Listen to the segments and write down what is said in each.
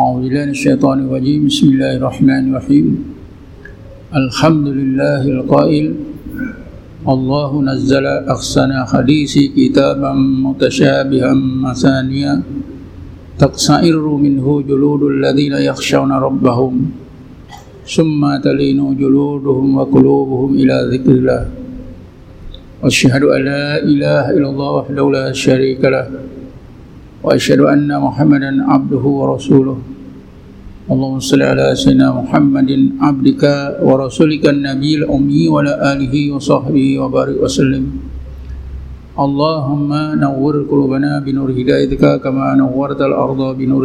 أعوذ بالله من الشيطان الرجيم. بسم الله الرحمن الرحيم. الحمد لله القائل. الله نزل أحسن حديث كتابا متشابها مثانيا. تقصئر منه جلود الذين يخشون ربهم. ثم تلين جلودهم وقلوبهم إلى ذكر الله. وأشهد أن لا إله إلا الله وحده لا شريك له. وأشهد أن محمدا عبده ورسوله. اللهم صل على سيدنا محمد عبدك ورسولك النبي الأمي وعلى آله وصحبه وبارك وسلم. اللهم نور قلوبنا بنور هدايتك كما نورت الأرض بنور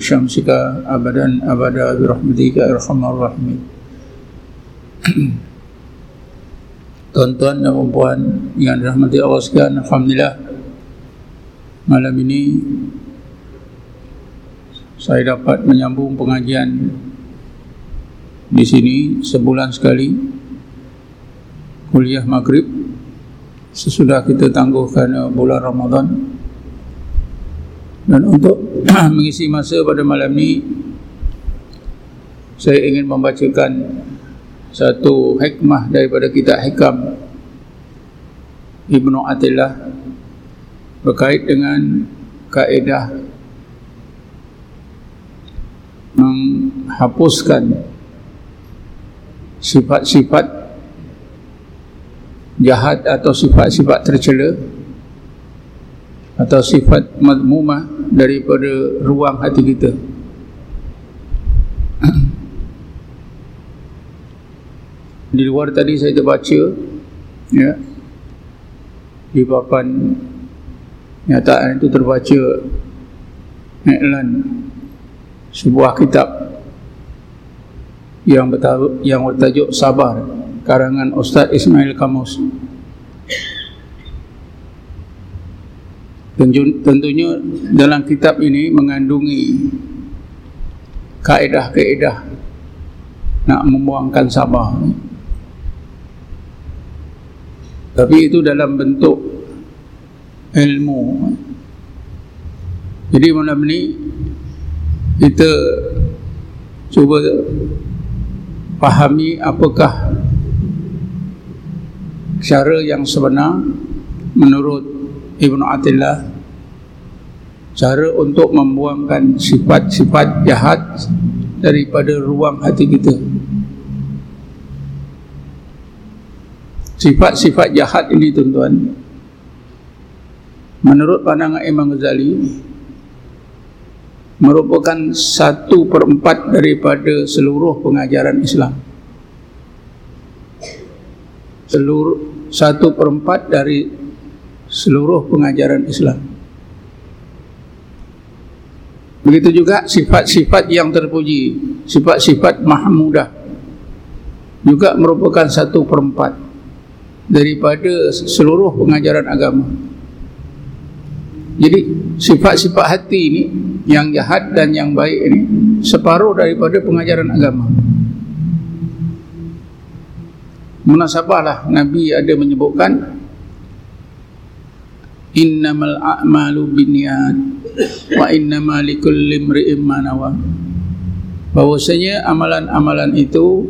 شمسك أبدا أبدا برحمتك أرحم الراحمين. Tuan-tuan dan puan yang dirahmati Allah sekalian, Alhamdulillah. Malam ini saya dapat menyambung pengajian di sini sebulan sekali. Kuliah maghrib. Sesudah kita tangguhkan bulan Ramadan. Dan untuk mengisi masa pada malam ini saya ingin membacakan satu hikmah daripada kitab hikam Ibnu Atillah berkait dengan kaedah menghapuskan sifat-sifat jahat atau sifat-sifat tercela atau sifat madmumah daripada ruang hati kita. Di luar tadi saya terbaca ya di papan nyataan itu terbaca iklan sebuah kitab yang bertajuk, yang bertajuk Sabar karangan Ustaz Ismail Kamus. Tentunya dalam kitab ini mengandungi kaedah-kaedah nak membuangkan sabar. Tapi itu dalam bentuk ilmu. Jadi malam ni kita cuba fahami apakah cara yang sebenar menurut Ibn Atillah cara untuk membuangkan sifat-sifat jahat daripada ruang hati kita. Sifat-sifat jahat ini tuan-tuan menurut pandangan Imam Ghazali merupakan satu perempat daripada seluruh pengajaran Islam seluruh satu perempat dari seluruh pengajaran Islam begitu juga sifat-sifat yang terpuji sifat-sifat mahmudah juga merupakan satu perempat daripada seluruh pengajaran agama. Jadi sifat-sifat hati ini yang jahat dan yang baik ini separuh daripada pengajaran agama. Munasabahlah Nabi ada menyebutkan innamal a'malu binniyat wa innamal likulli imri'in ma nawa. Bahwasanya amalan-amalan itu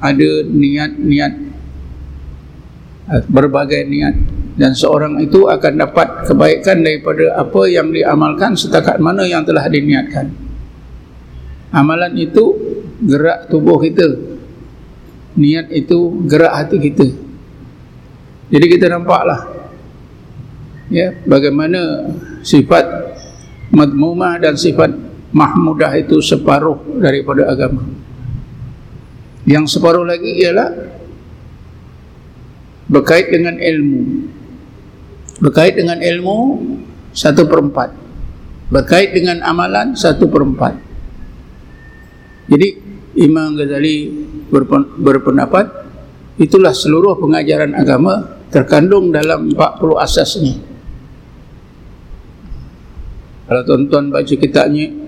ada niat-niat berbagai niat dan seorang itu akan dapat kebaikan daripada apa yang diamalkan setakat mana yang telah diniatkan. Amalan itu gerak tubuh kita. Niat itu gerak hati kita. Jadi kita nampaklah ya bagaimana sifat madmumah dan sifat mahmudah itu separuh daripada agama. Yang separuh lagi ialah berkait dengan ilmu berkait dengan ilmu satu perempat berkait dengan amalan satu perempat jadi Imam Ghazali berpendapat itulah seluruh pengajaran agama terkandung dalam 40 asas ini kalau tuan-tuan baca kitabnya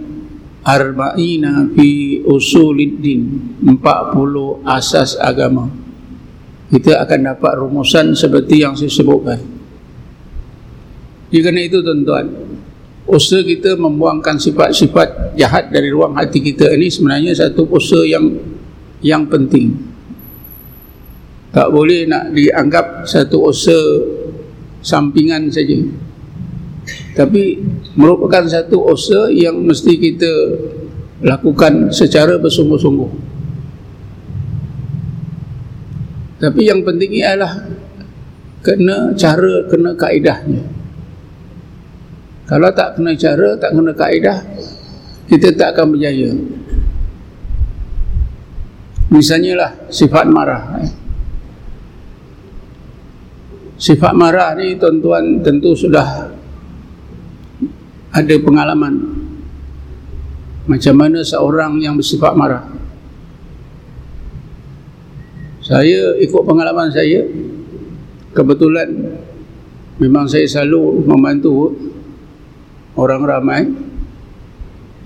Arba'ina fi usuliddin 40 asas agama. Kita akan dapat rumusan seperti yang saya sebutkan. Jadi kerana itu tuan-tuan, usaha kita membuangkan sifat-sifat jahat dari ruang hati kita ini sebenarnya satu usaha yang yang penting. Tak boleh nak dianggap satu usaha sampingan saja. Tapi merupakan satu usaha yang mesti kita lakukan secara bersungguh-sungguh. Tapi yang penting ialah kena cara, kena kaedahnya kalau tak kena cara, tak kena kaedah, kita tak akan berjaya. Misalnya lah sifat marah. Eh. Sifat marah ni tuan-tuan tentu sudah ada pengalaman macam mana seorang yang bersifat marah. Saya ikut pengalaman saya kebetulan memang saya selalu membantu orang ramai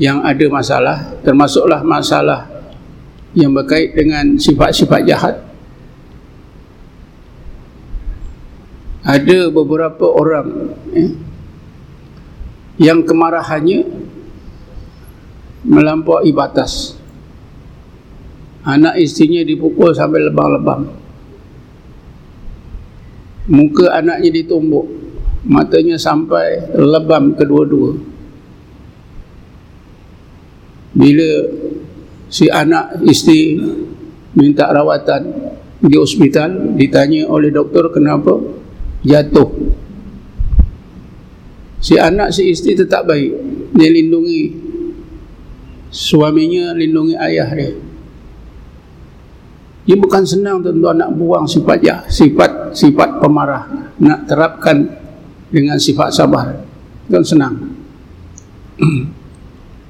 yang ada masalah termasuklah masalah yang berkait dengan sifat-sifat jahat. Ada beberapa orang eh, yang kemarahannya melampaui batas. Anak istrinya dipukul sampai lebam-lebam. Muka anaknya ditumbuk matanya sampai lebam kedua-dua. Bila si anak isteri minta rawatan di hospital ditanya oleh doktor kenapa? Jatuh. Si anak si isteri tetap baik. Dia lindungi suaminya lindungi ayah dia. Dia bukan senang tuan-tuan nak buang sifat ya, sifat sifat pemarah. Nak terapkan dengan sifat sabar. Kan senang.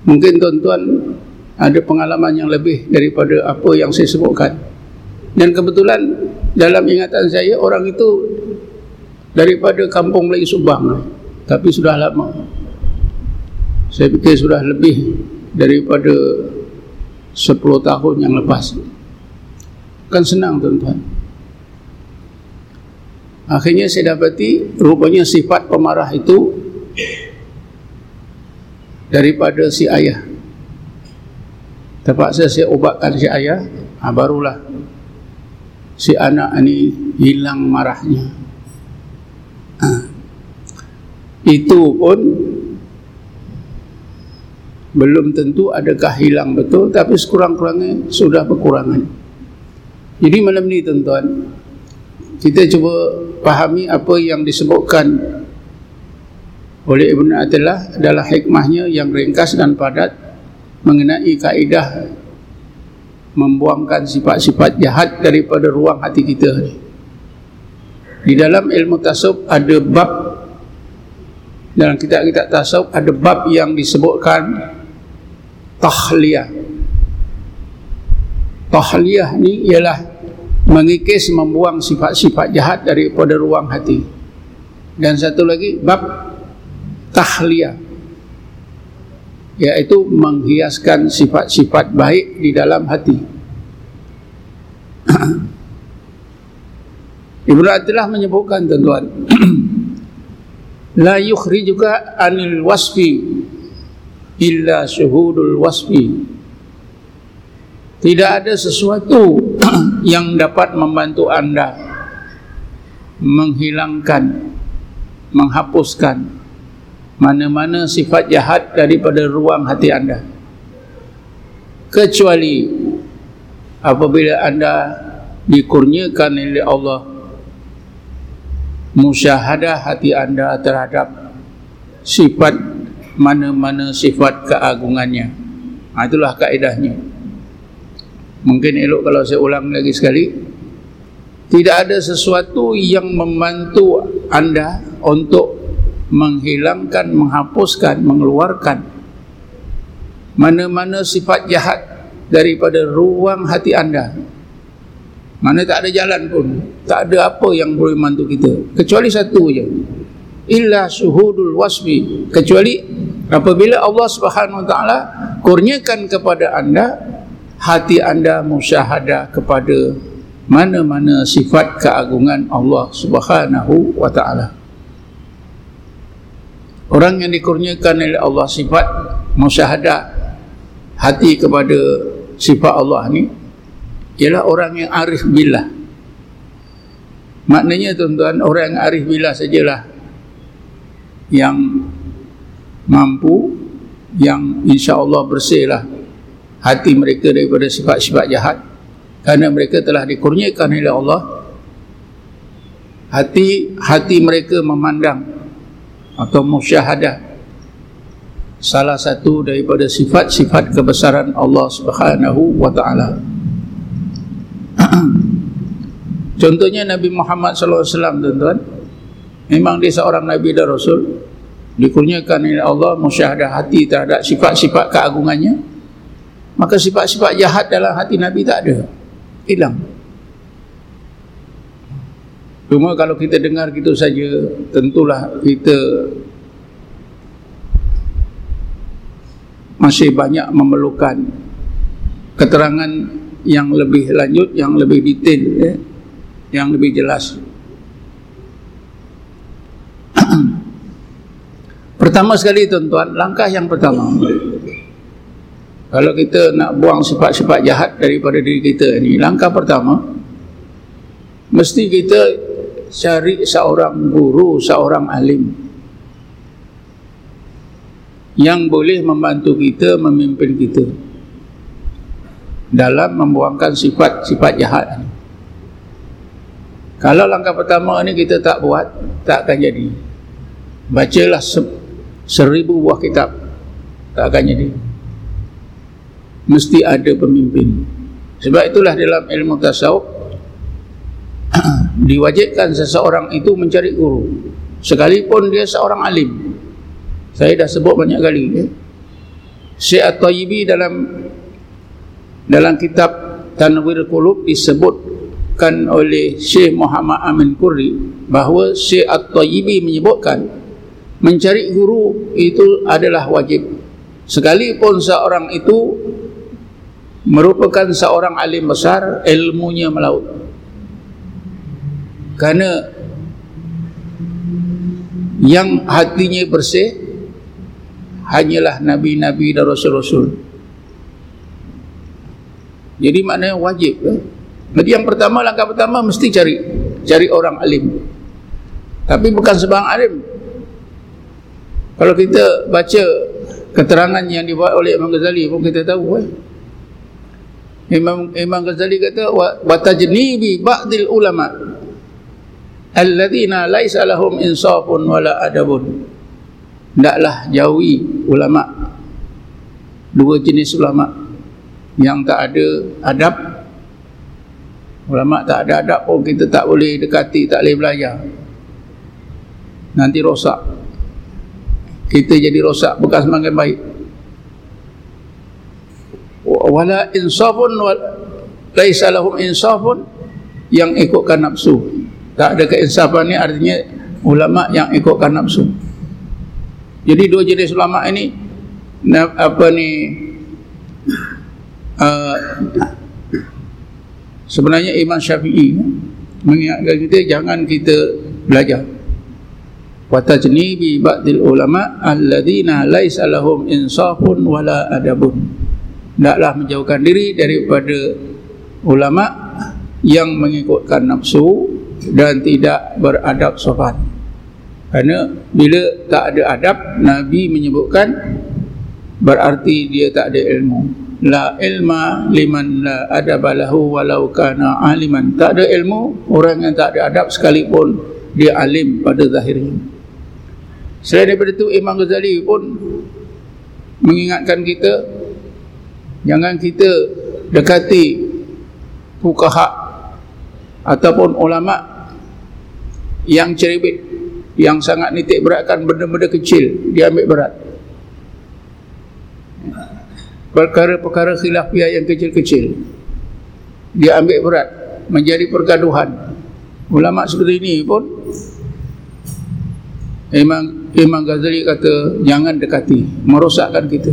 Mungkin tuan-tuan ada pengalaman yang lebih daripada apa yang saya sebutkan. Dan kebetulan dalam ingatan saya orang itu daripada kampung Melayu Subang. Tapi sudah lama. Saya fikir sudah lebih daripada 10 tahun yang lepas. Kan senang tuan-tuan Akhirnya saya dapati rupanya sifat pemarah itu daripada si ayah. Terpaksa saya ubatkan si ayah, ha, barulah si anak ini hilang marahnya. Ha. Itu pun belum tentu adakah hilang betul tapi sekurang-kurangnya sudah berkurangan. Jadi malam ni tuan-tuan, kita cuba pahami apa yang disebutkan oleh Ibn Atillah adalah hikmahnya yang ringkas dan padat mengenai kaedah membuangkan sifat-sifat jahat daripada ruang hati kita. Di dalam ilmu tasawuf ada bab dalam kitab-kitab tasawuf ada bab yang disebutkan tahliyah tahliyah ni ialah mengikis membuang sifat-sifat jahat daripada ruang hati. Dan satu lagi bab tahliyah iaitu menghiaskan sifat-sifat baik di dalam hati. Ibnu Attillah menyebutkan tuan-tuan la yukhrijuka anil wasfi illa syuhudul wasfi tidak ada sesuatu yang dapat membantu anda menghilangkan, menghapuskan mana-mana sifat jahat daripada ruang hati anda. Kecuali apabila anda dikurniakan oleh Allah musyahadah hati anda terhadap sifat mana-mana sifat keagungannya. Ha, itulah kaedahnya. Mungkin elok kalau saya ulang lagi sekali. Tidak ada sesuatu yang membantu anda untuk menghilangkan, menghapuskan, mengeluarkan mana-mana sifat jahat daripada ruang hati anda. Mana tak ada jalan pun, tak ada apa yang boleh membantu kita. Kecuali satu je. Illa suhudul wasbi. Kecuali apabila Allah Subhanahu Wa Taala kurniakan kepada anda hati anda musyahadah kepada mana-mana sifat keagungan Allah Subhanahu wa taala. orang yang dikurniakan oleh Allah sifat musyahadah hati kepada sifat Allah ni ialah orang yang arif billah maknanya tuan-tuan orang yang arif billah sajalah yang mampu yang insya Allah bersihlah hati mereka daripada sifat-sifat jahat kerana mereka telah dikurniakan oleh Allah hati hati mereka memandang atau musyahadah salah satu daripada sifat-sifat kebesaran Allah Subhanahu wa taala. Contohnya Nabi Muhammad sallallahu alaihi wasallam tuan-tuan. Memang dia seorang nabi dan rasul dikurniakan oleh Allah musyahadah hati terhadap sifat-sifat keagungannya. Maka sifat-sifat jahat dalam hati Nabi tak ada. Hilang. Cuma kalau kita dengar gitu saja, tentulah kita masih banyak memerlukan keterangan yang lebih lanjut, yang lebih detail, ya, yang lebih jelas. pertama sekali tuan-tuan, langkah yang pertama. Kalau kita nak buang sifat-sifat jahat daripada diri kita ini, langkah pertama, mesti kita cari seorang guru, seorang alim yang boleh membantu kita memimpin kita dalam membuangkan sifat-sifat jahat kalau langkah pertama ni kita tak buat tak akan jadi. Bacalah seribu buah kitab tak akan jadi mesti ada pemimpin. Sebab itulah dalam ilmu tasawuf diwajibkan seseorang itu mencari guru. Sekalipun dia seorang alim. Saya dah sebut banyak kali ya. Syekh At-Tayyibi dalam dalam kitab Tanwir Qulub disebutkan oleh Syekh Muhammad Amin Qurri bahawa Syekh At-Tayyibi menyebutkan mencari guru itu adalah wajib. Sekalipun seorang itu merupakan seorang alim besar ilmunya melaut kerana yang hatinya bersih hanyalah nabi-nabi dan rasul-rasul. Jadi maknanya wajib. Eh? Jadi yang pertama langkah pertama mesti cari cari orang alim. Tapi bukan sebang alim. Kalau kita baca keterangan yang dibuat oleh Imam Ghazali pun kita tahu eh? Imam Imam Ghazali kata wa tajnibi ba'dil ulama alladzina laisa lahum insafun wala adabun. Hendaklah jauhi ulama dua jenis ulama. Yang tak ada adab ulama tak ada adab pun kita tak boleh dekati tak boleh belajar. Nanti rosak. Kita jadi rosak bekas semakin baik wala insafun laisa lahum insafun yang ikutkan nafsu. Tak ada keinsafan ni artinya ulama yang ikutkan nafsu. Jadi dua jenis ulama ini apa ni uh, sebenarnya Imam Syafi'i mengingatkan kita jangan kita belajar. Watajni bi ba'dil ulama alladzina laisa lahum insafun wala adabun hendaklah menjauhkan diri daripada ulama yang mengikutkan nafsu dan tidak beradab sopan. Kerana bila tak ada adab Nabi menyebutkan berarti dia tak ada ilmu. La ilma liman la adaba lahu walau kana aliman. Tak ada ilmu orang yang tak ada adab sekalipun dia alim pada zahirnya. Selain daripada itu Imam Ghazali pun mengingatkan kita jangan kita dekati fukaha ataupun ulama yang ceribit yang sangat nitik beratkan benda-benda kecil dia ambil berat. Perkara-perkara khilafiah yang kecil-kecil dia ambil berat menjadi pergaduhan. Ulama seperti ini pun Imam, Imam Ghazali kata jangan dekati merosakkan kita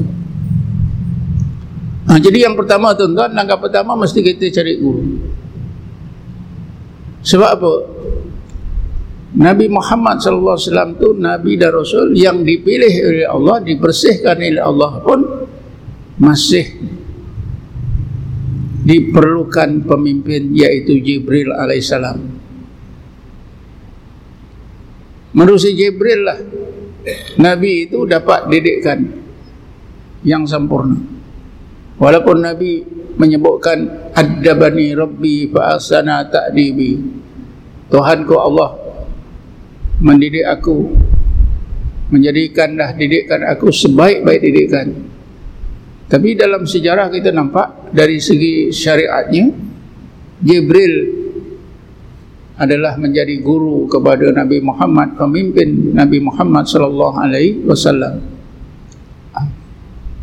ha, jadi yang pertama tuan-tuan langkah pertama mesti kita cari guru sebab apa Nabi Muhammad sallallahu alaihi wasallam tu nabi dan rasul yang dipilih oleh Allah dibersihkan oleh Allah pun masih diperlukan pemimpin yaitu Jibril alaihissalam. Menurut Jibril lah Nabi itu dapat didikkan yang sempurna. Walaupun Nabi menyebutkan adabani rabbi fa asana ta'dibi. Tuhanku Allah mendidik aku menjadikanlah didikan aku sebaik-baik didikan. Tapi dalam sejarah kita nampak dari segi syariatnya Jibril adalah menjadi guru kepada Nabi Muhammad, pemimpin Nabi Muhammad sallallahu alaihi wasallam.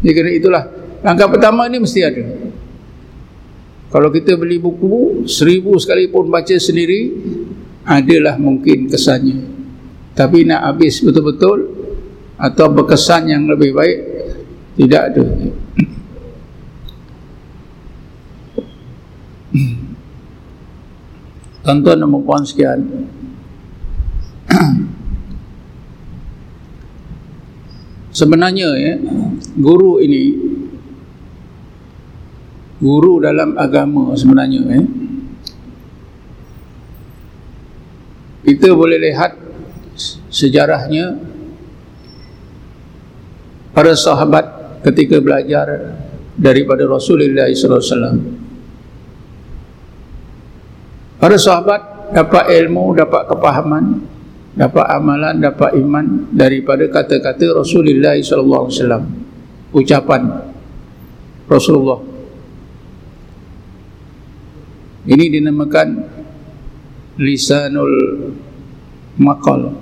Jadi itulah langkah pertama ini mesti ada. Kalau kita beli buku seribu sekalipun baca sendiri adalah mungkin kesannya. Tapi nak habis betul-betul atau berkesan yang lebih baik tidak ada. Tuan-tuan dan puan sekian. Sebenarnya ya, guru ini guru dalam agama sebenarnya ya. Kita boleh lihat sejarahnya para sahabat ketika belajar daripada Rasulullah wasallam Para sahabat dapat ilmu, dapat kepahaman, dapat amalan, dapat iman daripada kata-kata Rasulullah wasallam. Ucapan Rasulullah. Ini dinamakan lisanul maqal.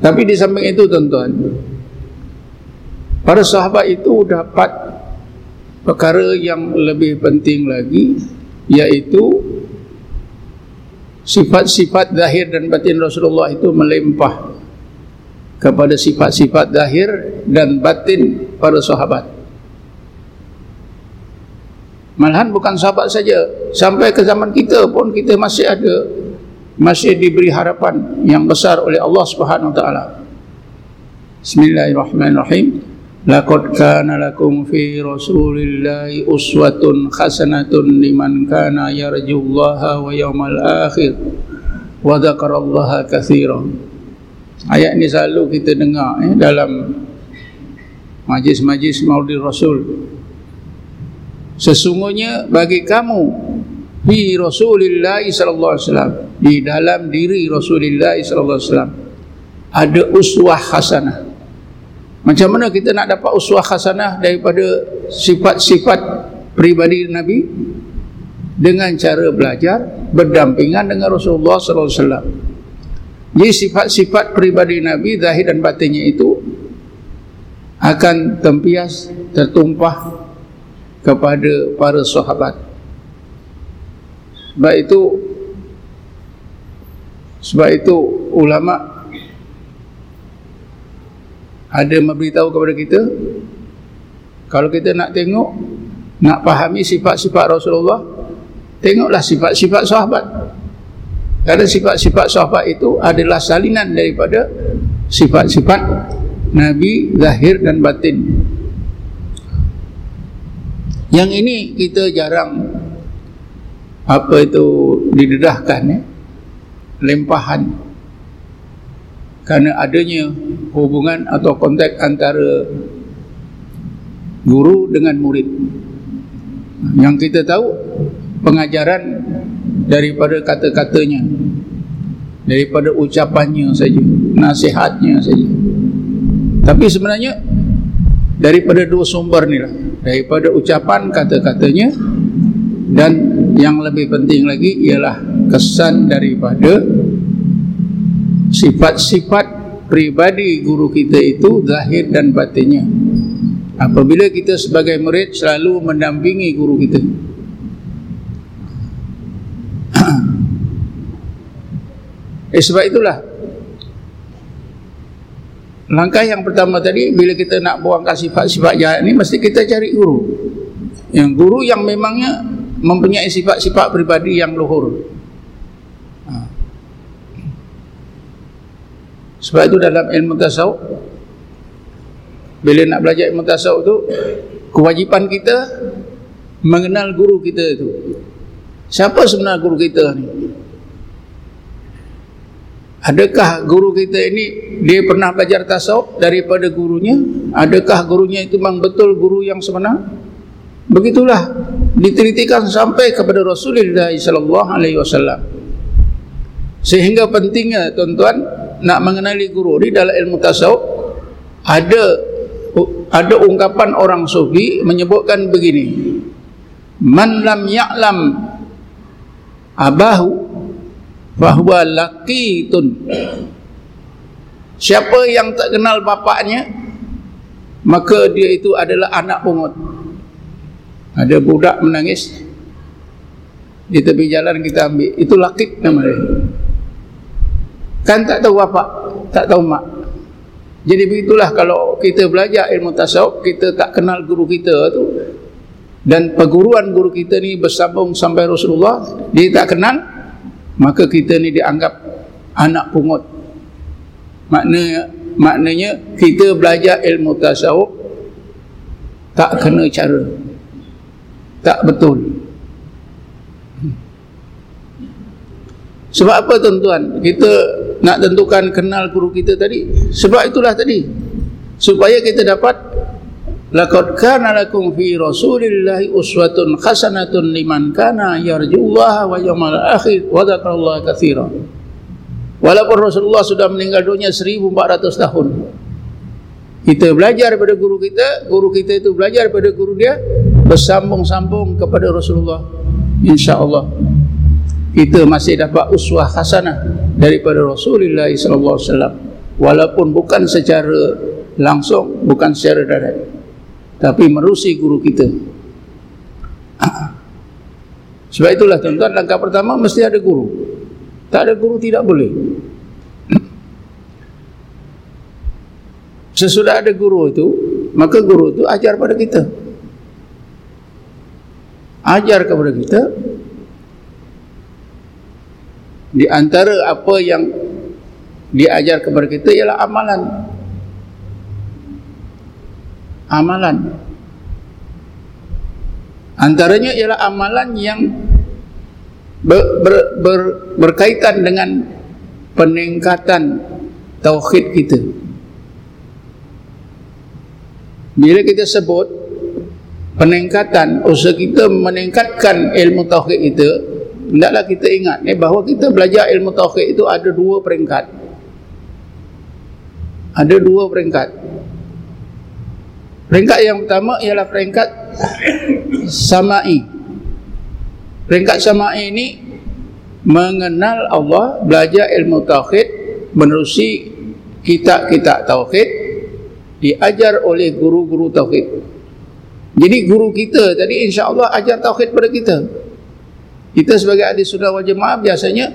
Tapi di samping itu tuan-tuan, para sahabat itu dapat perkara yang lebih penting lagi yaitu sifat-sifat zahir dan batin Rasulullah itu melimpah kepada sifat-sifat zahir dan batin para sahabat malahan bukan sahabat saja sampai ke zaman kita pun kita masih ada masih diberi harapan yang besar oleh Allah Subhanahu taala Bismillahirrahmanirrahim Laqad kana lakum fi Rasulillahi uswatun hasanatun liman kana yarjullaha wa yawmal akhir wa dzakarallaha katsiran. Ayat ini selalu kita dengar eh, dalam majlis-majlis Maulid Rasul. Sesungguhnya bagi kamu fi Rasulillah sallallahu alaihi wasallam di dalam diri Rasulullah sallallahu alaihi wasallam ada uswah hasanah macam mana kita nak dapat uswah hasanah daripada sifat-sifat pribadi Nabi dengan cara belajar berdampingan dengan Rasulullah sallallahu alaihi wasallam. Jadi sifat-sifat pribadi Nabi zahir dan batinnya itu akan tempias tertumpah kepada para sahabat. Sebab itu sebab itu ulama ada memberitahu kepada kita kalau kita nak tengok nak fahami sifat-sifat Rasulullah tengoklah sifat-sifat sahabat kerana sifat-sifat sahabat itu adalah salinan daripada sifat-sifat Nabi zahir dan batin yang ini kita jarang apa itu didedahkan ya, lempahan. Kerana adanya hubungan atau kontak antara guru dengan murid. Yang kita tahu pengajaran daripada kata-katanya daripada ucapannya saja nasihatnya saja. Tapi sebenarnya daripada dua sumber ni lah. Daripada ucapan kata-katanya dan yang lebih penting lagi ialah kesan daripada sifat-sifat pribadi guru kita itu zahir dan batinnya. Apabila kita sebagai murid selalu mendampingi guru kita. Eh sebab itulah Langkah yang pertama tadi bila kita nak buangkan sifat-sifat jahat ni mesti kita cari guru. Yang guru yang memangnya mempunyai sifat-sifat pribadi yang luhur. Ha. Sebab itu dalam ilmu tasawuf bila nak belajar ilmu tasawuf tu kewajipan kita mengenal guru kita itu. Siapa sebenarnya guru kita ni? Adakah guru kita ini dia pernah belajar tasawuf daripada gurunya? Adakah gurunya itu memang betul guru yang sebenar? Begitulah ditelitikan sampai kepada Rasulullah sallallahu alaihi wasallam. Sehingga pentingnya tuan-tuan nak mengenali guru di dalam ilmu tasawuf ada ada ungkapan orang sufi menyebutkan begini man lam ya'lam abahu bahwa laqitun. Siapa yang tak kenal bapaknya maka dia itu adalah anak pungut. Ada budak menangis di tepi jalan kita ambil. Itu laqit nama dia. Kan tak tahu bapak tak tahu mak. Jadi begitulah kalau kita belajar ilmu tasawuf, kita tak kenal guru kita tu. Dan perguruan guru kita ni bersambung sampai Rasulullah, dia tak kenal, maka kita ni dianggap anak pungut. Maknanya maknanya kita belajar ilmu tasawuf tak kena cara. Tak betul. Sebab apa tuan-tuan? Kita nak tentukan kenal guru kita tadi. Sebab itulah tadi. Supaya kita dapat laqad kana lakum fi rasulillahi uswatun hasanatun liman kana yarjullaha wa yawmal akhir wa dzakarallaha katsira. Walaupun Rasulullah sudah meninggal dunia 1400 tahun. Kita belajar daripada guru kita, guru kita itu belajar daripada guru dia bersambung-sambung kepada Rasulullah. Insya-Allah kita masih dapat uswah hasanah daripada Rasulullah sallallahu alaihi wasallam walaupun bukan secara langsung bukan secara direct tapi merusi guru kita. Sebab itulah tuan-tuan langkah pertama mesti ada guru. Tak ada guru tidak boleh. Sesudah ada guru itu maka guru itu ajar pada kita. Ajar kepada kita di antara apa yang diajar kepada kita ialah amalan amalan. Antaranya ialah amalan yang ber, ber, ber, berkaitan dengan peningkatan tauhid kita. Bila kita sebut peningkatan usaha kita meningkatkan ilmu tauhid kita hendaklah kita ingat ni bahawa kita belajar ilmu tauhid itu ada dua peringkat. Ada dua peringkat peringkat yang pertama ialah peringkat samai. Peringkat samai ini mengenal Allah belajar ilmu tauhid menerusi kitab-kitab tauhid diajar oleh guru-guru tauhid. Jadi guru kita tadi insya-Allah ajar tauhid pada kita. Kita sebagai ahli sunnah wal jemaah biasanya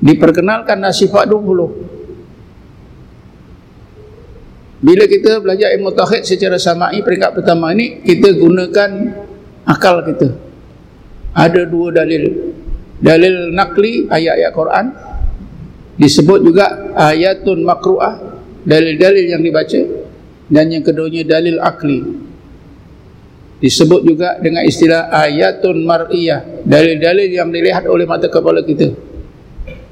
diperkenalkan nasifat 20. Bila kita belajar ilmu tauhid secara samai peringkat pertama ini, kita gunakan akal kita. Ada dua dalil. Dalil nakli ayat-ayat Quran disebut juga ayatun makruah, dalil-dalil yang dibaca dan yang keduanya dalil akli disebut juga dengan istilah ayatun mar'iyah dalil-dalil yang dilihat oleh mata kepala kita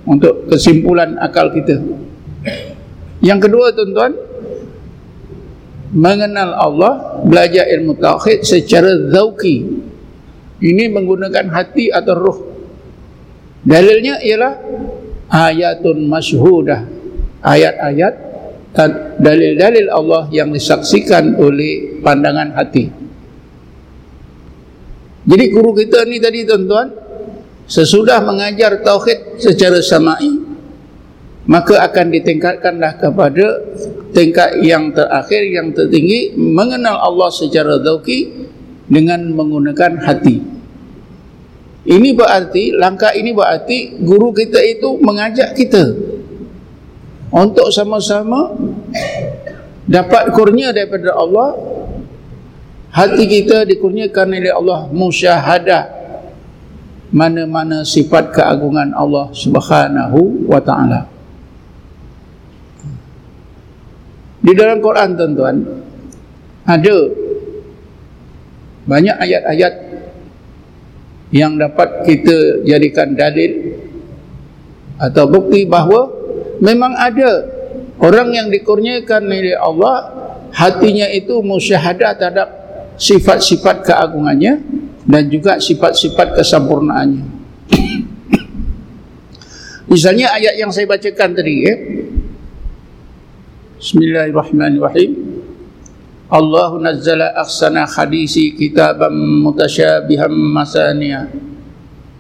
untuk kesimpulan akal kita yang kedua tuan-tuan mengenal Allah belajar ilmu tauhid secara zauki ini menggunakan hati atau ruh. Dalilnya ialah ayatun masyhudah. Ayat-ayat dalil-dalil Allah yang disaksikan oleh pandangan hati. Jadi guru kita ni tadi tuan-tuan sesudah mengajar tauhid secara samai maka akan ditingkatkanlah kepada tingkat yang terakhir yang tertinggi mengenal Allah secara zauki dengan menggunakan hati. Ini berarti langkah ini berarti guru kita itu mengajak kita untuk sama-sama dapat kurnia daripada Allah hati kita dikurniakan oleh Allah musyahadah mana-mana sifat keagungan Allah Subhanahu wa taala. Di dalam Quran tuan-tuan ada banyak ayat-ayat yang dapat kita jadikan dalil atau bukti bahawa memang ada orang yang dikurniakan oleh Allah hatinya itu musyahadah terhadap sifat-sifat keagungannya dan juga sifat-sifat kesempurnaannya misalnya ayat yang saya bacakan tadi ya. Bismillahirrahmanirrahim. Allah nazzala ahsana hadisi kitaban mutasyabihan masaniya.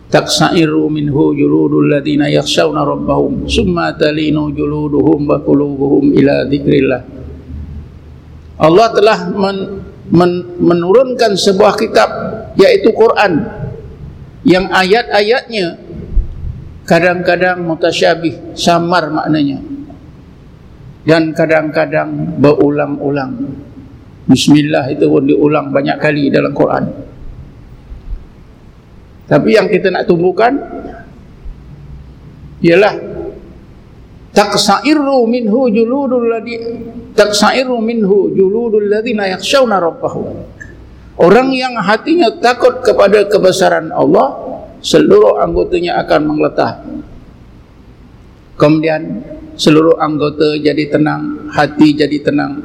Taqsa'iru minhu juludul ladina yakhshawna rabbahum summa talinu juluduhum wa qulubuhum ila dzikrillah Allah telah men, men, menurunkan sebuah kitab yaitu Quran yang ayat-ayatnya kadang-kadang mutasyabih samar maknanya dan kadang-kadang berulang-ulang Bismillah itu pun diulang banyak kali dalam Quran. Tapi yang kita nak tumbuhkan ialah taqsairu minhu juludul ladhi taqsairu minhu juludul ladzina yakhshawna rabbahum. Orang yang hatinya takut kepada kebesaran Allah, seluruh anggotanya akan mengletah. Kemudian seluruh anggota jadi tenang, hati jadi tenang,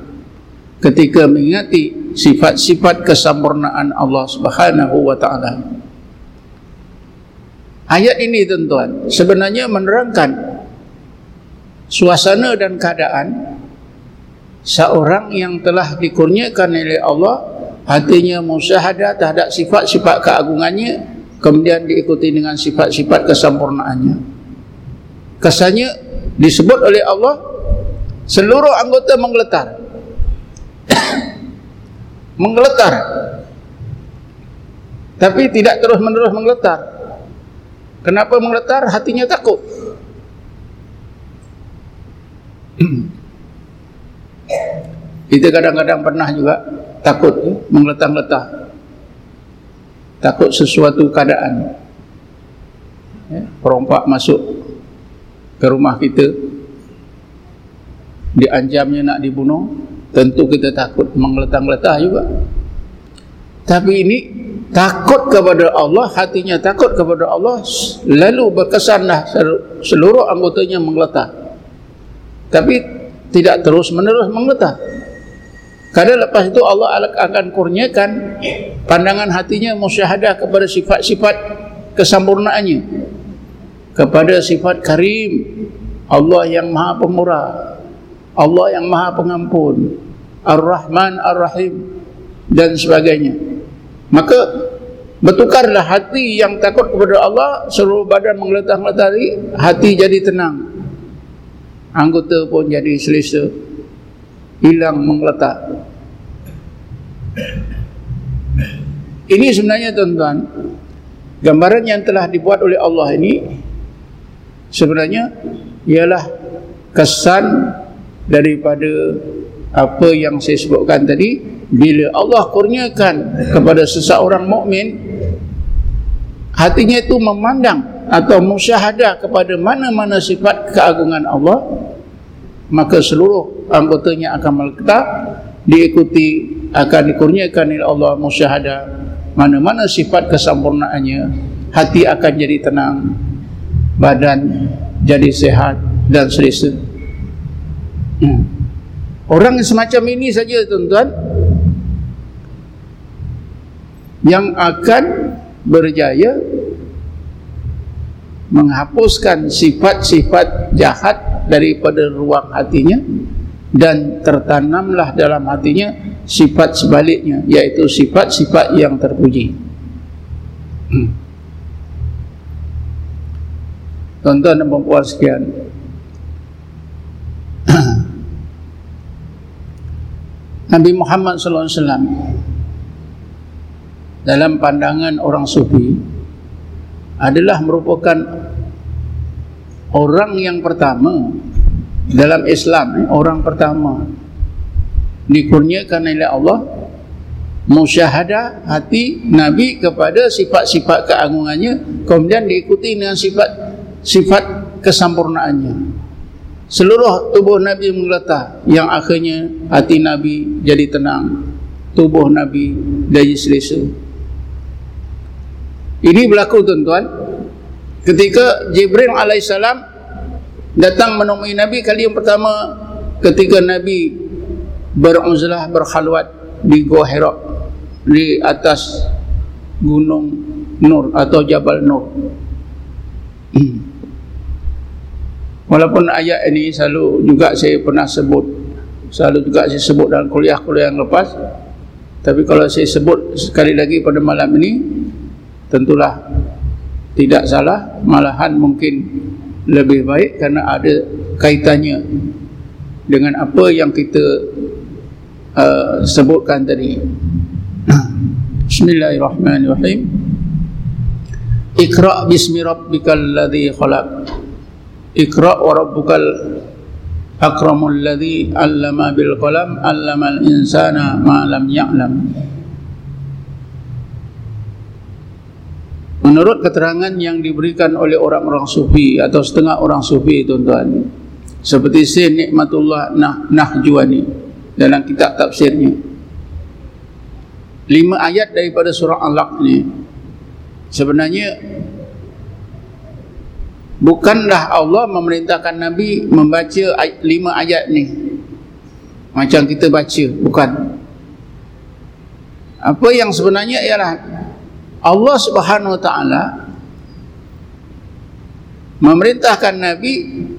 ketika mengingati sifat-sifat kesempurnaan Allah Subhanahu wa taala. Ayat ini tuan-tuan sebenarnya menerangkan suasana dan keadaan seorang yang telah dikurniakan oleh Allah hatinya musyahadah terhadap sifat-sifat keagungannya kemudian diikuti dengan sifat-sifat kesempurnaannya. Kesannya disebut oleh Allah seluruh anggota menggeletar. Menggeletar. Tapi tidak terus menerus menggeletar. Kenapa menggeletar? Hatinya takut. Kita kadang-kadang pernah juga takut ya, menggeletar-geletar. Takut sesuatu keadaan. Ya, perompak masuk ke rumah kita diancamnya nak dibunuh tentu kita takut mengletang-letah juga. Tapi ini takut kepada Allah hatinya takut kepada Allah lalu berkesanlah seluruh anggotanya mengletah tapi tidak terus menerus mengletah kadang lepas itu Allah akan kurniakan pandangan hatinya musyahadah kepada sifat-sifat kesempurnaannya kepada sifat karim. Allah yang maha pemurah. Allah yang maha pengampun. Ar-Rahman Ar-Rahim. Dan sebagainya. Maka bertukarlah hati yang takut kepada Allah seluruh badan menggeletar-geletari hati jadi tenang. Anggota pun jadi selesa. Hilang menggeletar ini sebenarnya tuan-tuan gambaran yang telah dibuat oleh Allah ini sebenarnya ialah kesan daripada apa yang saya sebutkan tadi bila Allah kurniakan kepada seseorang mukmin hatinya itu memandang atau musyahadah kepada mana-mana sifat keagungan Allah maka seluruh anggotanya akan melekat diikuti akan dikurniakan oleh Allah musyahadah mana-mana sifat kesempurnaannya hati akan jadi tenang badan jadi sehat dan selesa hmm. Orang semacam ini saja tuan-tuan yang akan berjaya menghapuskan sifat-sifat jahat daripada ruang hatinya dan tertanamlah dalam hatinya sifat sebaliknya yaitu sifat-sifat yang terpuji. Hmm. Tuan-tuan dan puan sekian. Nabi Muhammad wasallam dalam pandangan orang sufi adalah merupakan orang yang pertama dalam Islam eh, orang pertama dikurniakan oleh Allah musyahadah hati Nabi kepada sifat-sifat keagungannya kemudian diikuti dengan sifat sifat kesempurnaannya. Seluruh tubuh Nabi menggeletar yang akhirnya hati Nabi jadi tenang. Tubuh Nabi jadi selesa. Ini berlaku tuan-tuan. Ketika Jibril alaihissalam datang menemui Nabi kali yang pertama ketika Nabi beruzlah berkhalwat di Gua Hira di atas gunung Nur atau Jabal Nur. hmm. walaupun ayat ini selalu juga saya pernah sebut selalu juga saya sebut dalam kuliah-kuliah yang lepas tapi kalau saya sebut sekali lagi pada malam ini tentulah tidak salah malahan mungkin lebih baik karena ada kaitannya dengan apa yang kita uh, sebutkan tadi. Bismillahirrahmanirrahim. Iqra' bismi rabbikal ladhi khalaq Iqra' wa rabbukal akramul ladhi allama bil qalam allama al insana ma lam ya'lam. Menurut keterangan yang diberikan oleh orang-orang sufi atau setengah orang sufi tuan-tuan seperti Sayyid Nikmatullah Nah Nahjuani dalam kitab tafsirnya. Lima ayat daripada surah Al-Alaq ini. Sebenarnya bukanlah Allah memerintahkan Nabi membaca lima ayat ni? Macam kita baca bukan? Apa yang sebenarnya ialah Allah subhanahu wa ta'ala memerintahkan Nabi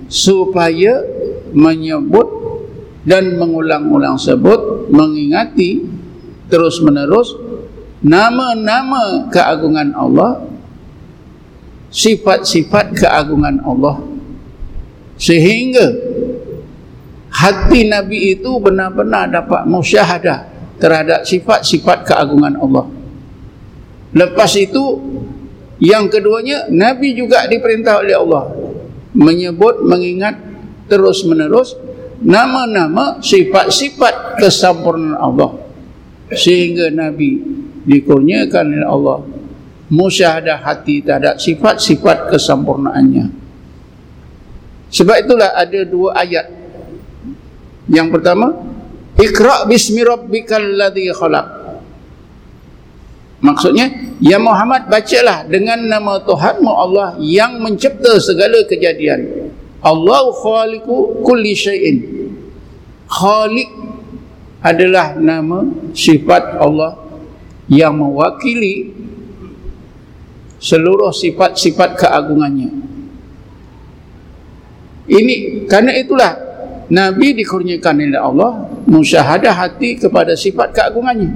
supaya menyebut dan mengulang-ulang sebut mengingati terus menerus nama-nama keagungan Allah sifat-sifat keagungan Allah. Sehingga hati Nabi itu benar-benar dapat musyahadah terhadap sifat-sifat keagungan Allah. Lepas itu yang keduanya Nabi juga diperintah oleh Allah menyebut mengingat terus menerus nama-nama sifat-sifat kesempurnaan Allah. Sehingga Nabi dikurniakan oleh Allah musyahadah hati terhadap sifat-sifat kesempurnaannya. Sebab itulah ada dua ayat. Yang pertama ikra' bismi rabbikal ladhi khalaq. Maksudnya ya Muhammad bacalah dengan nama Tuhanmu Allah yang mencipta segala kejadian. Allah khaliqu kulli syai'in. Khaliq adalah nama sifat Allah yang mewakili seluruh sifat-sifat keagungannya. Ini karena itulah Nabi dikurniakan oleh Allah musyahadah hati kepada sifat keagungannya.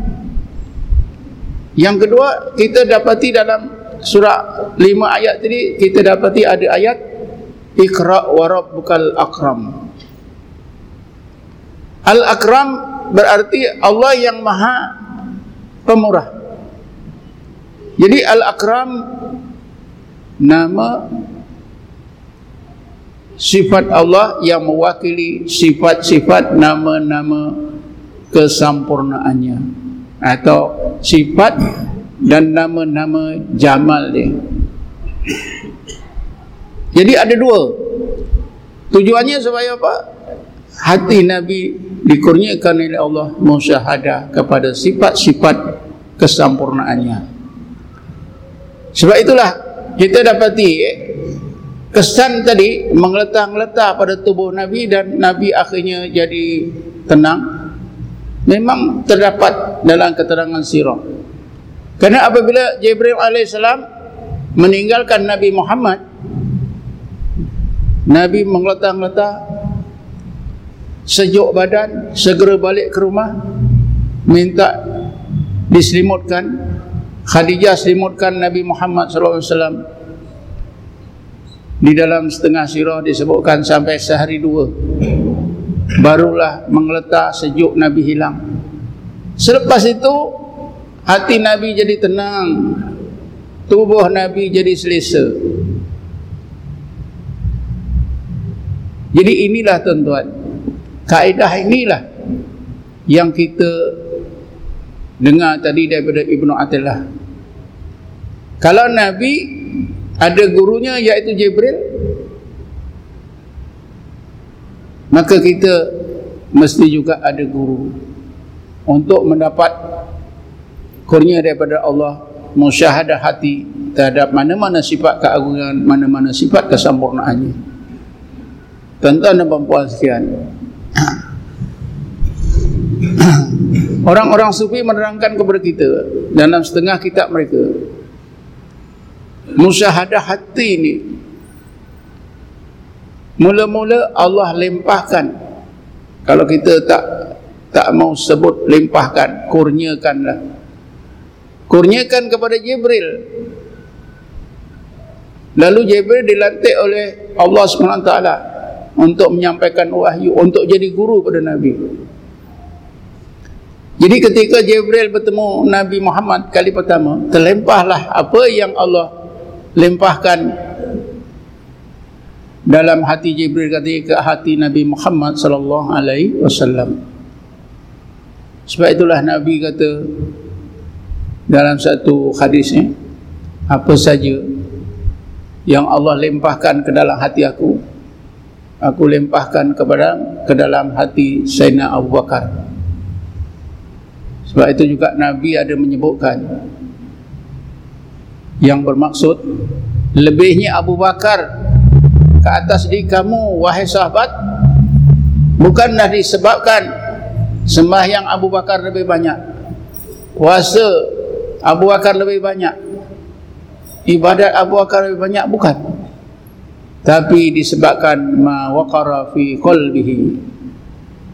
Yang kedua, kita dapati dalam surah 5 ayat tadi kita dapati ada ayat Iqra wa rabbukal akram. Al-akram berarti Allah yang maha pemurah jadi Al-Akram nama sifat Allah yang mewakili sifat-sifat nama-nama kesempurnaannya. Atau sifat dan nama-nama jamal dia. Jadi ada dua. Tujuannya supaya apa? Hati Nabi dikurniakan oleh Allah musyahadah kepada sifat-sifat kesempurnaannya sebab itulah kita dapati eh, kesan tadi mengletak-letak pada tubuh Nabi dan Nabi akhirnya jadi tenang memang terdapat dalam keterangan sirah. Kerana apabila Jibril AS meninggalkan Nabi Muhammad Nabi mengletak-letak sejuk badan segera balik ke rumah minta diselimutkan Khadijah selimutkan Nabi Muhammad SAW di dalam setengah sirah disebutkan sampai sehari dua barulah mengeletak sejuk Nabi hilang. Selepas itu hati Nabi jadi tenang tubuh Nabi jadi selesa. Jadi inilah tuan-tuan kaedah inilah yang kita dengar tadi daripada Ibnu Athilah kalau Nabi ada gurunya iaitu Jibril maka kita mesti juga ada guru untuk mendapat kurnia daripada Allah musyahadah hati terhadap mana-mana sifat keagungan mana-mana sifat kesempurnaannya. Tuan-tuan dan puan sekalian orang-orang sufi menerangkan kepada kita dalam setengah kitab mereka musyahadah hati ini mula-mula Allah limpahkan. Kalau kita tak tak mau sebut limpahkan kurniakanlah. Kurniakan kepada Jibril. Lalu Jibril dilantik oleh Allah SWT untuk menyampaikan wahyu untuk jadi guru pada Nabi jadi ketika Jibril bertemu Nabi Muhammad kali pertama terlempahlah apa yang Allah limpahkan dalam hati Jibril ke hati Nabi Muhammad sallallahu alaihi wasallam. Sebab itulah Nabi kata dalam satu hadis ni apa saja yang Allah limpahkan ke dalam hati aku aku limpahkan kepada ke dalam hati Sayyidina Abu Bakar. Sebab itu juga Nabi ada menyebutkan yang bermaksud lebihnya Abu Bakar ke atas diri kamu wahai sahabat bukanlah disebabkan sembahyang Abu Bakar lebih banyak puasa Abu Bakar lebih banyak ibadat Abu Bakar lebih banyak bukan. Tapi disebabkan ma waqara fi qalbihi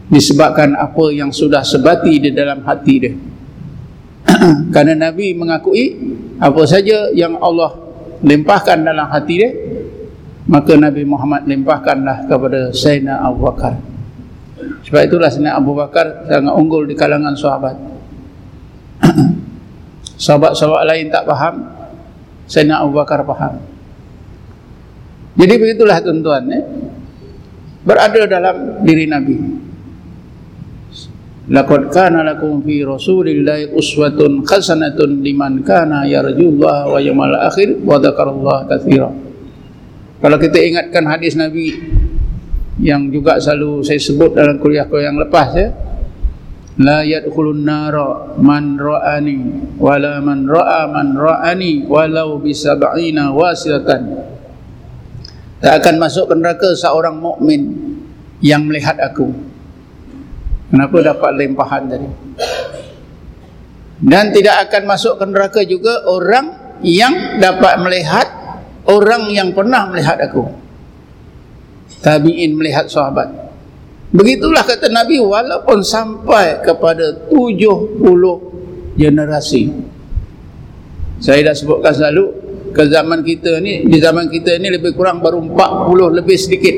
disebabkan apa yang sudah sebati di dalam hati dia. Kerana Nabi mengakui apa saja yang Allah limpahkan dalam hati dia maka Nabi Muhammad limpahkanlah kepada Sayyidina Abu Bakar. Sebab itulah Sayyidina Abu Bakar sangat unggul di kalangan sahabat. Sahabat-sahabat lain tak faham Sayyidina Abu Bakar faham. Jadi begitulah tuan-tuan eh? berada dalam diri Nabi Laqad kana lakum fi Rasulillahi uswatun hasanatun liman kana yarjullaha wa yawmal akhir wa dzakarallaha katsiran kalau kita ingatkan hadis Nabi yang juga selalu saya sebut dalam kuliah-kuliah yang lepas ya. La yadkhulun nara man ra'ani wala man ra'a man ra'ani walau bi sab'ina wasilatan. Tak akan masuk ke neraka seorang mukmin yang melihat aku. Kenapa dapat limpahan tadi? Dan tidak akan masuk ke neraka juga orang yang dapat melihat orang yang pernah melihat aku. Tabi'in melihat sahabat. Begitulah kata Nabi walaupun sampai kepada 70 generasi. Saya dah sebutkan selalu ke zaman kita ni di zaman kita ni lebih kurang baru 40 lebih sedikit.